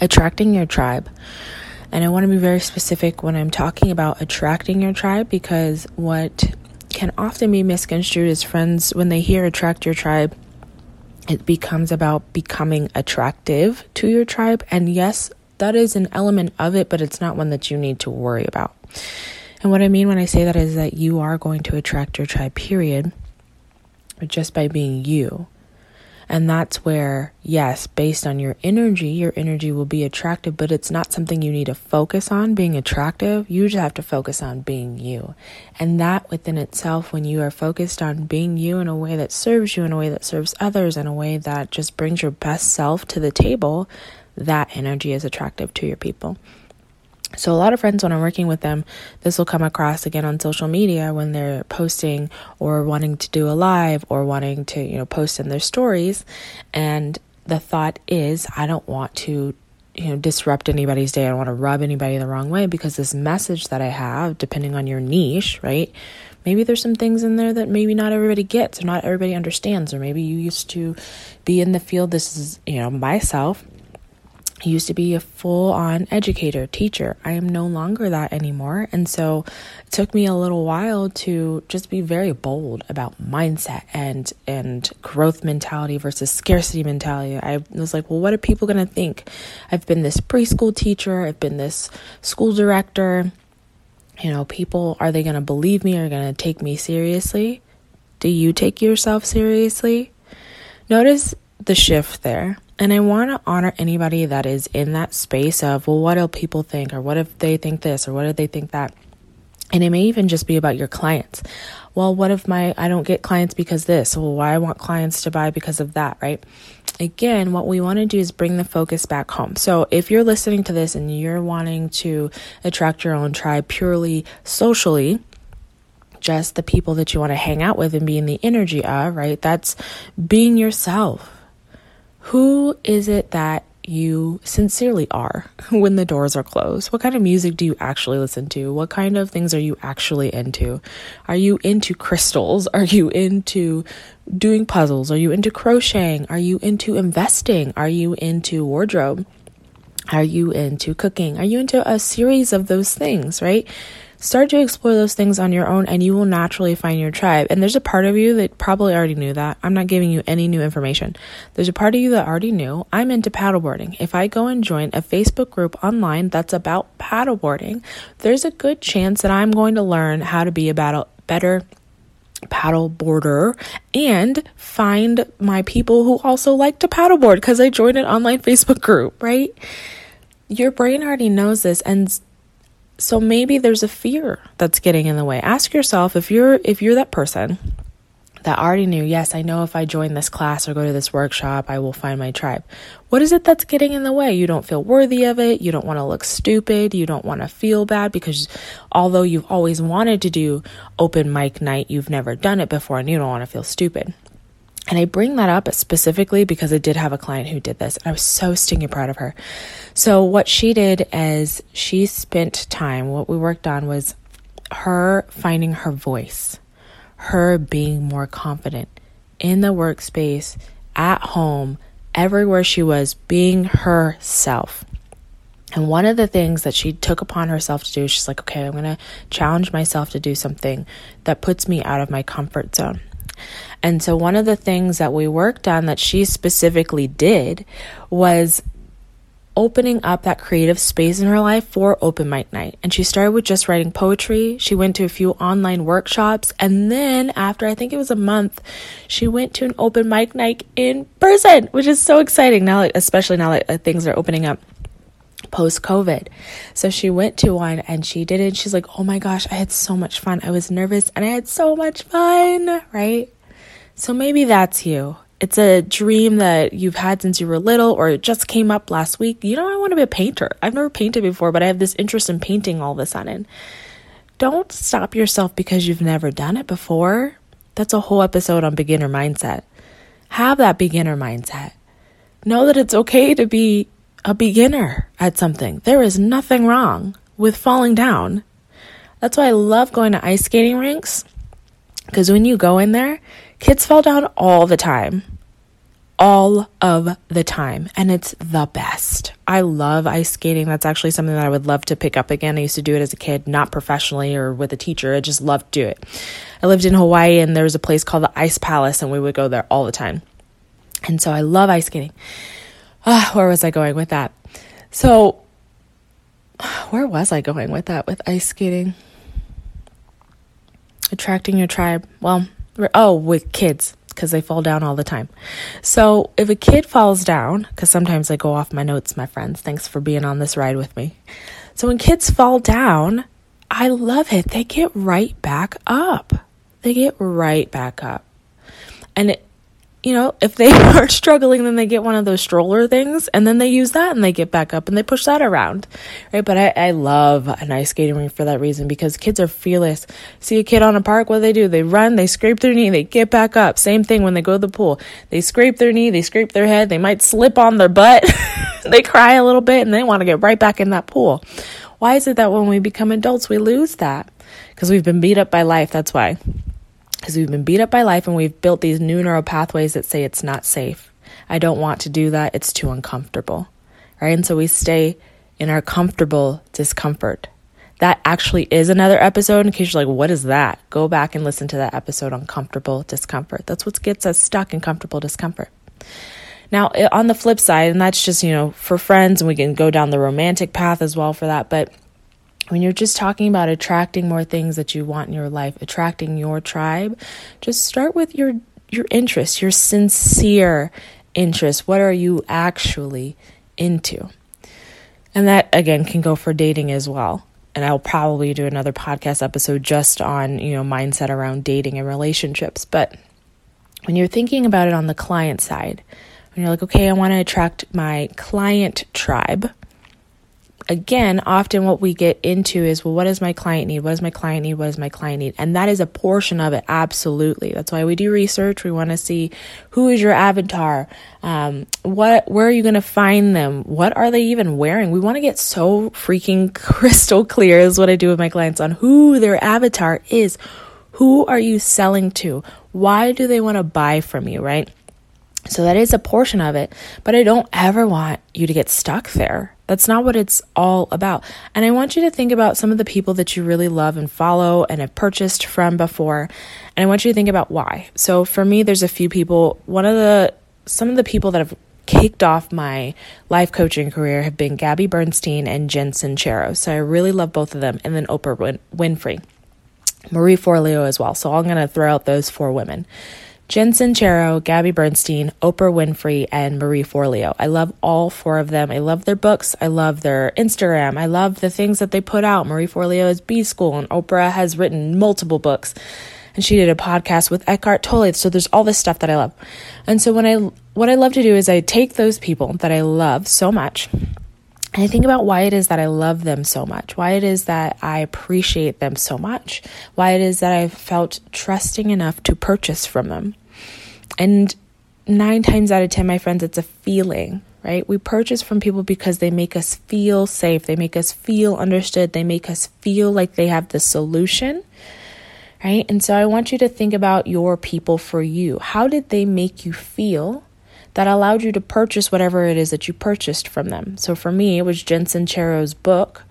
attracting your tribe. And I want to be very specific when I'm talking about attracting your tribe because what can often be misconstrued is friends when they hear attract your tribe, it becomes about becoming attractive to your tribe. And yes, that is an element of it, but it's not one that you need to worry about. And what I mean when I say that is that you are going to attract your tribe, period, just by being you. And that's where, yes, based on your energy, your energy will be attractive, but it's not something you need to focus on being attractive. You just have to focus on being you. And that within itself, when you are focused on being you in a way that serves you, in a way that serves others, in a way that just brings your best self to the table, that energy is attractive to your people. So, a lot of friends, when I'm working with them, this will come across again on social media when they're posting or wanting to do a live or wanting to, you know, post in their stories. And the thought is, I don't want to, you know, disrupt anybody's day. I don't want to rub anybody the wrong way because this message that I have, depending on your niche, right? Maybe there's some things in there that maybe not everybody gets or not everybody understands, or maybe you used to be in the field. This is, you know, myself Used to be a full on educator, teacher. I am no longer that anymore. And so it took me a little while to just be very bold about mindset and and growth mentality versus scarcity mentality. I was like, well, what are people going to think? I've been this preschool teacher, I've been this school director. You know, people are they going to believe me? Are going to take me seriously? Do you take yourself seriously? Notice the shift there and I want to honor anybody that is in that space of, well, what do people think? Or what if they think this? Or what if they think that? And it may even just be about your clients. Well, what if my I don't get clients because this? Well, why I want clients to buy because of that, right? Again, what we want to do is bring the focus back home. So if you're listening to this and you're wanting to attract your own tribe purely socially, just the people that you want to hang out with and be in the energy of, right? That's being yourself who is it that you sincerely are when the doors are closed? What kind of music do you actually listen to? What kind of things are you actually into? Are you into crystals? Are you into doing puzzles? Are you into crocheting? Are you into investing? Are you into wardrobe? Are you into cooking? Are you into a series of those things, right? Start to explore those things on your own and you will naturally find your tribe. And there's a part of you that probably already knew that. I'm not giving you any new information. There's a part of you that already knew I'm into paddleboarding. If I go and join a Facebook group online that's about paddleboarding, there's a good chance that I'm going to learn how to be a battle, better paddleboarder and find my people who also like to paddleboard because I joined an online Facebook group, right? Your brain already knows this and so maybe there's a fear that's getting in the way. Ask yourself if you're if you're that person that already knew, yes, I know if I join this class or go to this workshop, I will find my tribe. What is it that's getting in the way? You don't feel worthy of it. You don't want to look stupid. You don't want to feel bad because although you've always wanted to do open mic night, you've never done it before and you don't want to feel stupid. And I bring that up specifically because I did have a client who did this, and I was so stinking proud of her. So, what she did is she spent time, what we worked on was her finding her voice, her being more confident in the workspace, at home, everywhere she was, being herself. And one of the things that she took upon herself to do, she's like, okay, I'm going to challenge myself to do something that puts me out of my comfort zone. And so, one of the things that we worked on that she specifically did was opening up that creative space in her life for open mic night. And she started with just writing poetry. She went to a few online workshops. And then, after I think it was a month, she went to an open mic night in person, which is so exciting now, especially now that uh, things are opening up post COVID. So she went to one and she did it. She's like, oh my gosh, I had so much fun. I was nervous and I had so much fun, right? So maybe that's you. it's a dream that you've had since you were little or it just came up last week. You know, I want to be a painter. I've never painted before, but I have this interest in painting all of a sudden. Don't stop yourself because you've never done it before. That's a whole episode on beginner mindset. Have that beginner mindset. Know that it's okay to be a beginner at something. There is nothing wrong with falling down. That's why I love going to ice skating rinks because when you go in there, kids fall down all the time all of the time, and it's the best. I love ice skating. That's actually something that I would love to pick up again. I used to do it as a kid, not professionally or with a teacher. I just loved to do it. I lived in Hawaii, and there was a place called the Ice Palace, and we would go there all the time. And so I love ice skating. Uh, where was I going with that? So, where was I going with that with ice skating? Attracting your tribe. Well, oh, with kids because they fall down all the time. So if a kid falls down, because sometimes I go off my notes, my friends, thanks for being on this ride with me. So when kids fall down, I love it. They get right back up. They get right back up. And it, you know, if they are struggling, then they get one of those stroller things and then they use that and they get back up and they push that around. Right. But I, I love an ice skating rink for that reason because kids are fearless. See a kid on a park, what do they do? They run, they scrape their knee, they get back up. Same thing when they go to the pool. They scrape their knee, they scrape their head, they might slip on their butt, they cry a little bit and they want to get right back in that pool. Why is it that when we become adults, we lose that? Because we've been beat up by life. That's why because we've been beat up by life and we've built these new neural pathways that say it's not safe. I don't want to do that. It's too uncomfortable. Right? And so we stay in our comfortable discomfort. That actually is another episode in case you're like, what is that? Go back and listen to that episode on comfortable discomfort. That's what gets us stuck in comfortable discomfort. Now, on the flip side, and that's just, you know, for friends, and we can go down the romantic path as well for that, but when you're just talking about attracting more things that you want in your life, attracting your tribe, just start with your your interests, your sincere interests. What are you actually into? And that again can go for dating as well. And I'll probably do another podcast episode just on, you know, mindset around dating and relationships. But when you're thinking about it on the client side, when you're like, okay, I want to attract my client tribe, again, often what we get into is, well, what does my client need? What does my client need? What does my client need? And that is a portion of it, absolutely. That's why we do research. We want to see who is your avatar, um, what, where are you going to find them? What are they even wearing? We want to get so freaking crystal clear is what I do with my clients on who their avatar is. Who are you selling to? Why do they want to buy from you, right? So that is a portion of it, but I don't ever want you to get stuck there. That's not what it's all about. And I want you to think about some of the people that you really love and follow and have purchased from before. And I want you to think about why. So for me, there's a few people. One of the, some of the people that have kicked off my life coaching career have been Gabby Bernstein and Jen Sincero. So I really love both of them. And then Oprah Win- Winfrey, Marie Forleo as well. So I'm going to throw out those four women. Jen Sincero, Gabby Bernstein, Oprah Winfrey, and Marie Forleo. I love all four of them. I love their books. I love their Instagram. I love the things that they put out. Marie Forleo is B School, and Oprah has written multiple books. And she did a podcast with Eckhart Tolle. So there's all this stuff that I love. And so when I what I love to do is I take those people that I love so much and I think about why it is that I love them so much, why it is that I appreciate them so much, why it is that I've felt trusting enough to purchase from them. And nine times out of 10, my friends, it's a feeling, right? We purchase from people because they make us feel safe, they make us feel understood, they make us feel like they have the solution. Right? And so I want you to think about your people for you. How did they make you feel? That allowed you to purchase whatever it is that you purchased from them. So for me, it was Jen Sincero's book.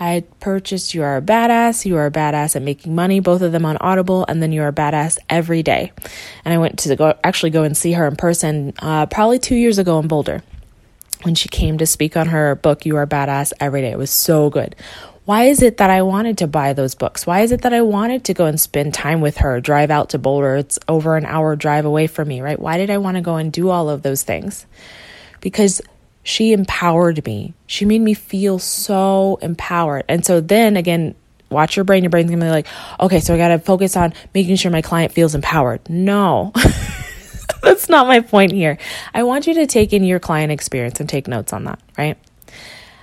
I purchased You Are a Badass, You Are a Badass at Making Money, both of them on Audible, and then You Are a Badass every day. And I went to go actually go and see her in person uh, probably two years ago in Boulder when she came to speak on her book, You Are a Badass Every Day. It was so good. Why is it that I wanted to buy those books? Why is it that I wanted to go and spend time with her, drive out to Boulder? It's over an hour drive away from me, right? Why did I want to go and do all of those things? Because she empowered me. She made me feel so empowered. And so then again, watch your brain. Your brain's gonna be like, okay, so I gotta focus on making sure my client feels empowered. No. That's not my point here. I want you to take in your client experience and take notes on that, right?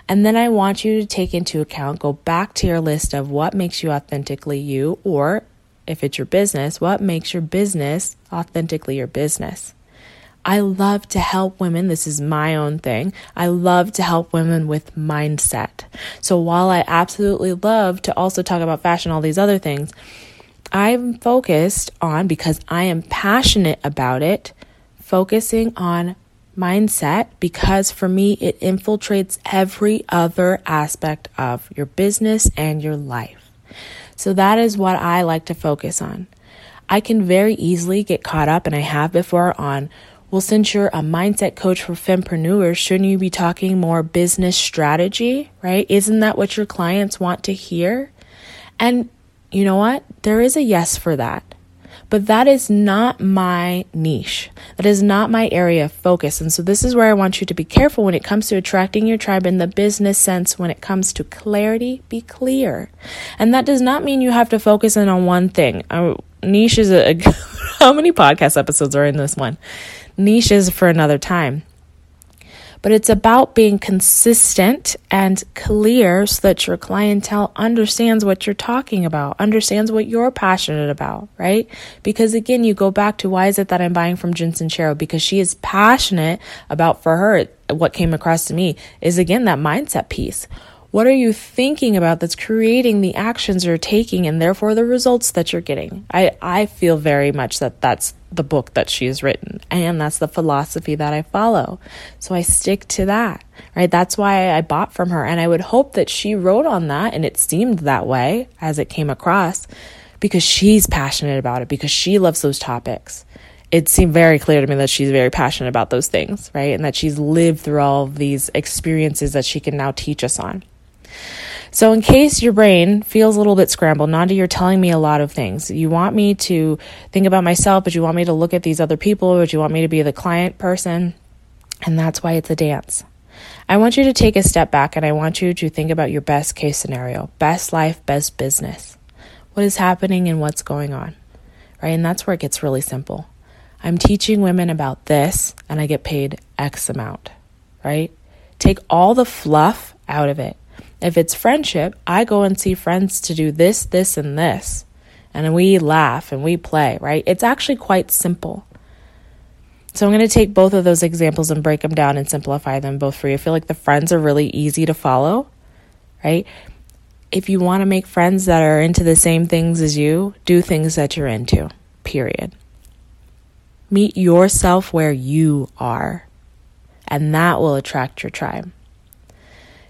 And then I want you to take into account, go back to your list of what makes you authentically you, or if it's your business, what makes your business authentically your business. I love to help women. This is my own thing. I love to help women with mindset. So while I absolutely love to also talk about fashion, all these other things, I'm focused on because I am passionate about it, focusing on mindset because for me, it infiltrates every other aspect of your business and your life. So that is what I like to focus on. I can very easily get caught up, and I have before, on well, since you're a mindset coach for fempreneurs, shouldn't you be talking more business strategy, right? Isn't that what your clients want to hear? And you know what? There is a yes for that. But that is not my niche. That is not my area of focus. And so, this is where I want you to be careful when it comes to attracting your tribe in the business sense. When it comes to clarity, be clear. And that does not mean you have to focus in on one thing. Uh, niche is a, how many podcast episodes are in this one? Niche is for another time but it's about being consistent and clear so that your clientele understands what you're talking about, understands what you're passionate about, right? Because again, you go back to why is it that I'm buying from Jen Sincero? Because she is passionate about for her, what came across to me is again that mindset piece. What are you thinking about that's creating the actions you're taking and therefore the results that you're getting? I, I feel very much that that's the book that she has written and that's the philosophy that I follow. So I stick to that, right? That's why I bought from her. And I would hope that she wrote on that and it seemed that way as it came across because she's passionate about it, because she loves those topics it seemed very clear to me that she's very passionate about those things, right? And that she's lived through all of these experiences that she can now teach us on. So, in case your brain feels a little bit scrambled, Nandi, you're telling me a lot of things. You want me to think about myself, but you want me to look at these other people, but you want me to be the client person. And that's why it's a dance. I want you to take a step back and I want you to think about your best case scenario best life, best business. What is happening and what's going on, right? And that's where it gets really simple. I'm teaching women about this and I get paid X amount, right? Take all the fluff out of it. If it's friendship, I go and see friends to do this, this, and this. And we laugh and we play, right? It's actually quite simple. So I'm going to take both of those examples and break them down and simplify them both for you. I feel like the friends are really easy to follow, right? If you want to make friends that are into the same things as you, do things that you're into, period. Meet yourself where you are, and that will attract your tribe.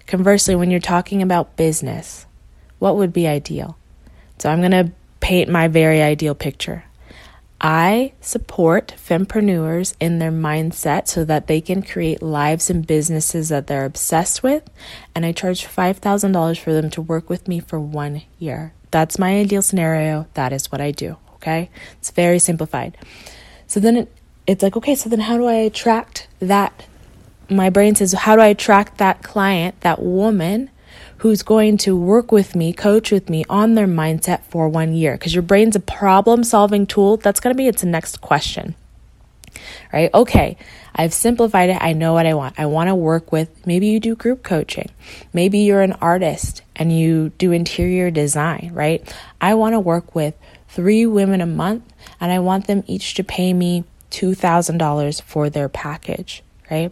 Conversely, when you're talking about business, what would be ideal? So I'm going to paint my very ideal picture. I support fempreneurs in their mindset so that they can create lives and businesses that they're obsessed with. And I charge $5,000 for them to work with me for one year. That's my ideal scenario. That is what I do. Okay. It's very simplified. So then it, it's like, okay, so then how do I attract that my brain says, how do I attract that client, that woman who's going to work with me, coach with me on their mindset for one year? Because your brain's a problem solving tool. That's going to be its next question. Right? Okay, I've simplified it. I know what I want. I want to work with maybe you do group coaching. Maybe you're an artist and you do interior design, right? I want to work with three women a month and I want them each to pay me $2,000 for their package, right?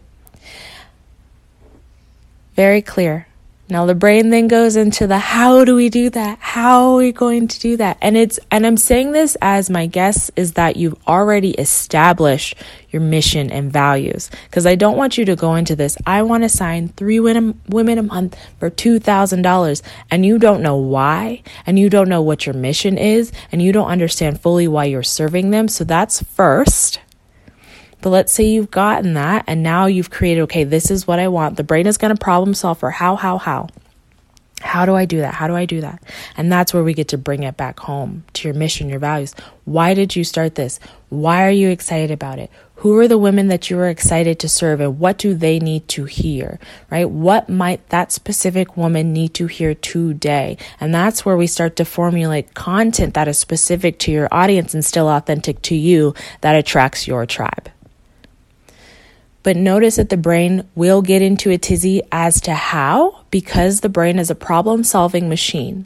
Very clear. Now the brain then goes into the how do we do that? How are we going to do that? And it's and I'm saying this as my guess is that you've already established your mission and values because I don't want you to go into this. I want to sign 3 women women a month for $2,000 and you don't know why and you don't know what your mission is and you don't understand fully why you're serving them. So that's first. But let's say you've gotten that and now you've created, okay, this is what I want. The brain is going to problem solve for how, how, how. How do I do that? How do I do that? And that's where we get to bring it back home to your mission, your values. Why did you start this? Why are you excited about it? Who are the women that you are excited to serve and what do they need to hear, right? What might that specific woman need to hear today? And that's where we start to formulate content that is specific to your audience and still authentic to you that attracts your tribe. But notice that the brain will get into a tizzy as to how, because the brain is a problem solving machine.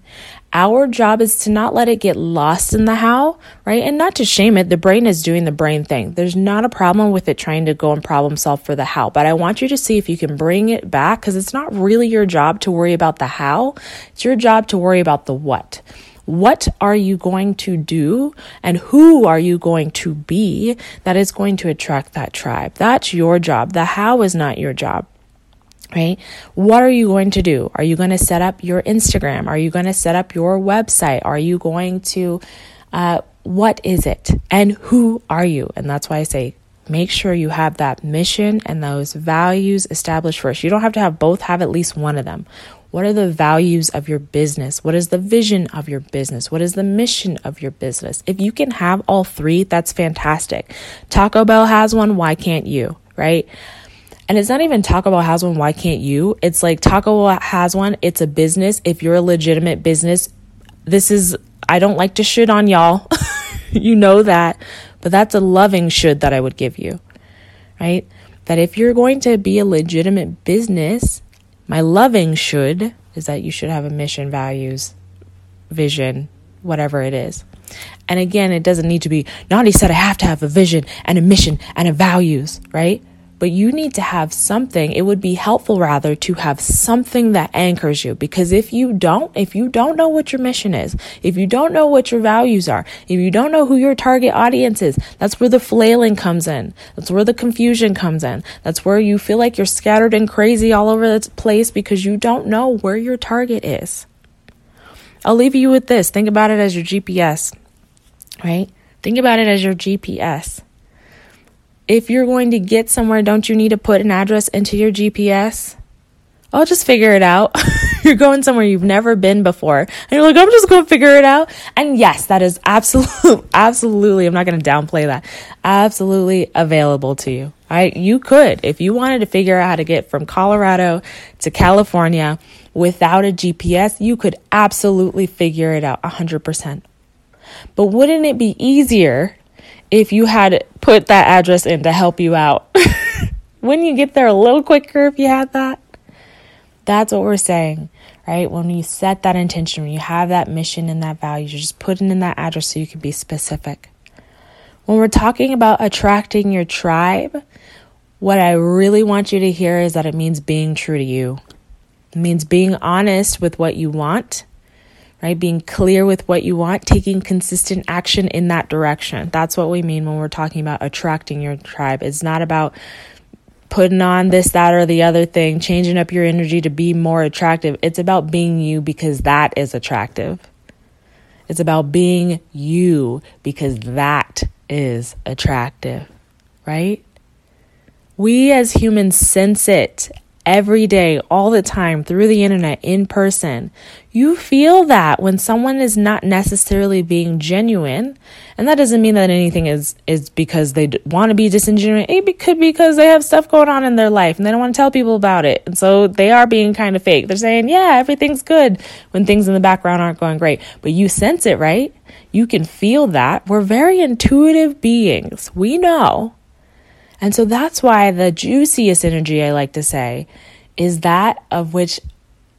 Our job is to not let it get lost in the how, right? And not to shame it. The brain is doing the brain thing. There's not a problem with it trying to go and problem solve for the how. But I want you to see if you can bring it back because it's not really your job to worry about the how. It's your job to worry about the what. What are you going to do and who are you going to be that is going to attract that tribe? That's your job. The how is not your job right? What are you going to do? Are you going to set up your Instagram? Are you going to set up your website? Are you going to, uh, what is it? And who are you? And that's why I say, make sure you have that mission and those values established first. You don't have to have both, have at least one of them. What are the values of your business? What is the vision of your business? What is the mission of your business? If you can have all three, that's fantastic. Taco Bell has one, why can't you? Right? And it's not even Taco Bell has one, why can't you? It's like Taco Bell has one, it's a business. If you're a legitimate business, this is, I don't like to shit on y'all. you know that. But that's a loving should that I would give you, right? That if you're going to be a legitimate business, my loving should is that you should have a mission, values, vision, whatever it is. And again, it doesn't need to be, Nandi said I have to have a vision and a mission and a values, right? But you need to have something. It would be helpful rather to have something that anchors you because if you don't, if you don't know what your mission is, if you don't know what your values are, if you don't know who your target audience is, that's where the flailing comes in. That's where the confusion comes in. That's where you feel like you're scattered and crazy all over the place because you don't know where your target is. I'll leave you with this. Think about it as your GPS, right? Think about it as your GPS if you're going to get somewhere, don't you need to put an address into your GPS? I'll just figure it out. you're going somewhere you've never been before. And you're like, I'm just going to figure it out. And yes, that is absolutely, absolutely, I'm not going to downplay that. Absolutely available to you. I, you could, if you wanted to figure out how to get from Colorado to California without a GPS, you could absolutely figure it out 100%. But wouldn't it be easier if you had put that address in to help you out. Wouldn't you get there a little quicker if you had that? That's what we're saying, right? When you set that intention, when you have that mission and that value, you're just putting in that address so you can be specific. When we're talking about attracting your tribe, what I really want you to hear is that it means being true to you. It means being honest with what you want right? Being clear with what you want, taking consistent action in that direction. That's what we mean when we're talking about attracting your tribe. It's not about putting on this, that, or the other thing, changing up your energy to be more attractive. It's about being you because that is attractive. It's about being you because that is attractive, right? We as humans sense it every day, all the time, through the internet, in person. You feel that when someone is not necessarily being genuine. And that doesn't mean that anything is, is because they want to be disingenuous. It could be because they have stuff going on in their life and they don't want to tell people about it. And so they are being kind of fake. They're saying, yeah, everything's good when things in the background aren't going great. But you sense it, right? You can feel that. We're very intuitive beings. We know and so that's why the juiciest energy, I like to say, is that of which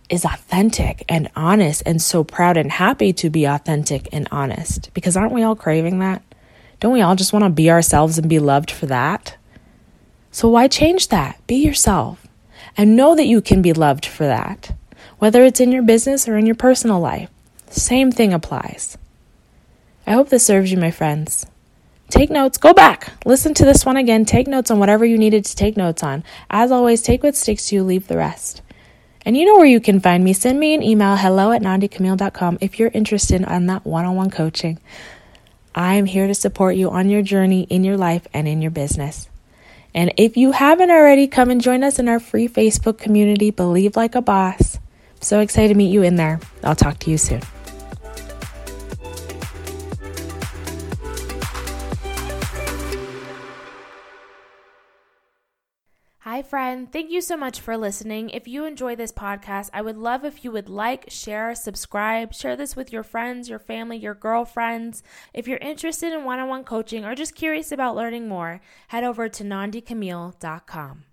is authentic and honest and so proud and happy to be authentic and honest. Because aren't we all craving that? Don't we all just want to be ourselves and be loved for that? So why change that? Be yourself and know that you can be loved for that, whether it's in your business or in your personal life. Same thing applies. I hope this serves you, my friends. Take notes, go back, listen to this one again, take notes on whatever you needed to take notes on. As always, take what sticks to you, leave the rest. And you know where you can find me. Send me an email, hello at nandicamille.com, if you're interested in that one on one coaching. I am here to support you on your journey in your life and in your business. And if you haven't already, come and join us in our free Facebook community, Believe Like a Boss. So excited to meet you in there. I'll talk to you soon. Friend. Thank you so much for listening. If you enjoy this podcast, I would love if you would like, share, subscribe, share this with your friends, your family, your girlfriends. If you're interested in one on one coaching or just curious about learning more, head over to nandicamille.com.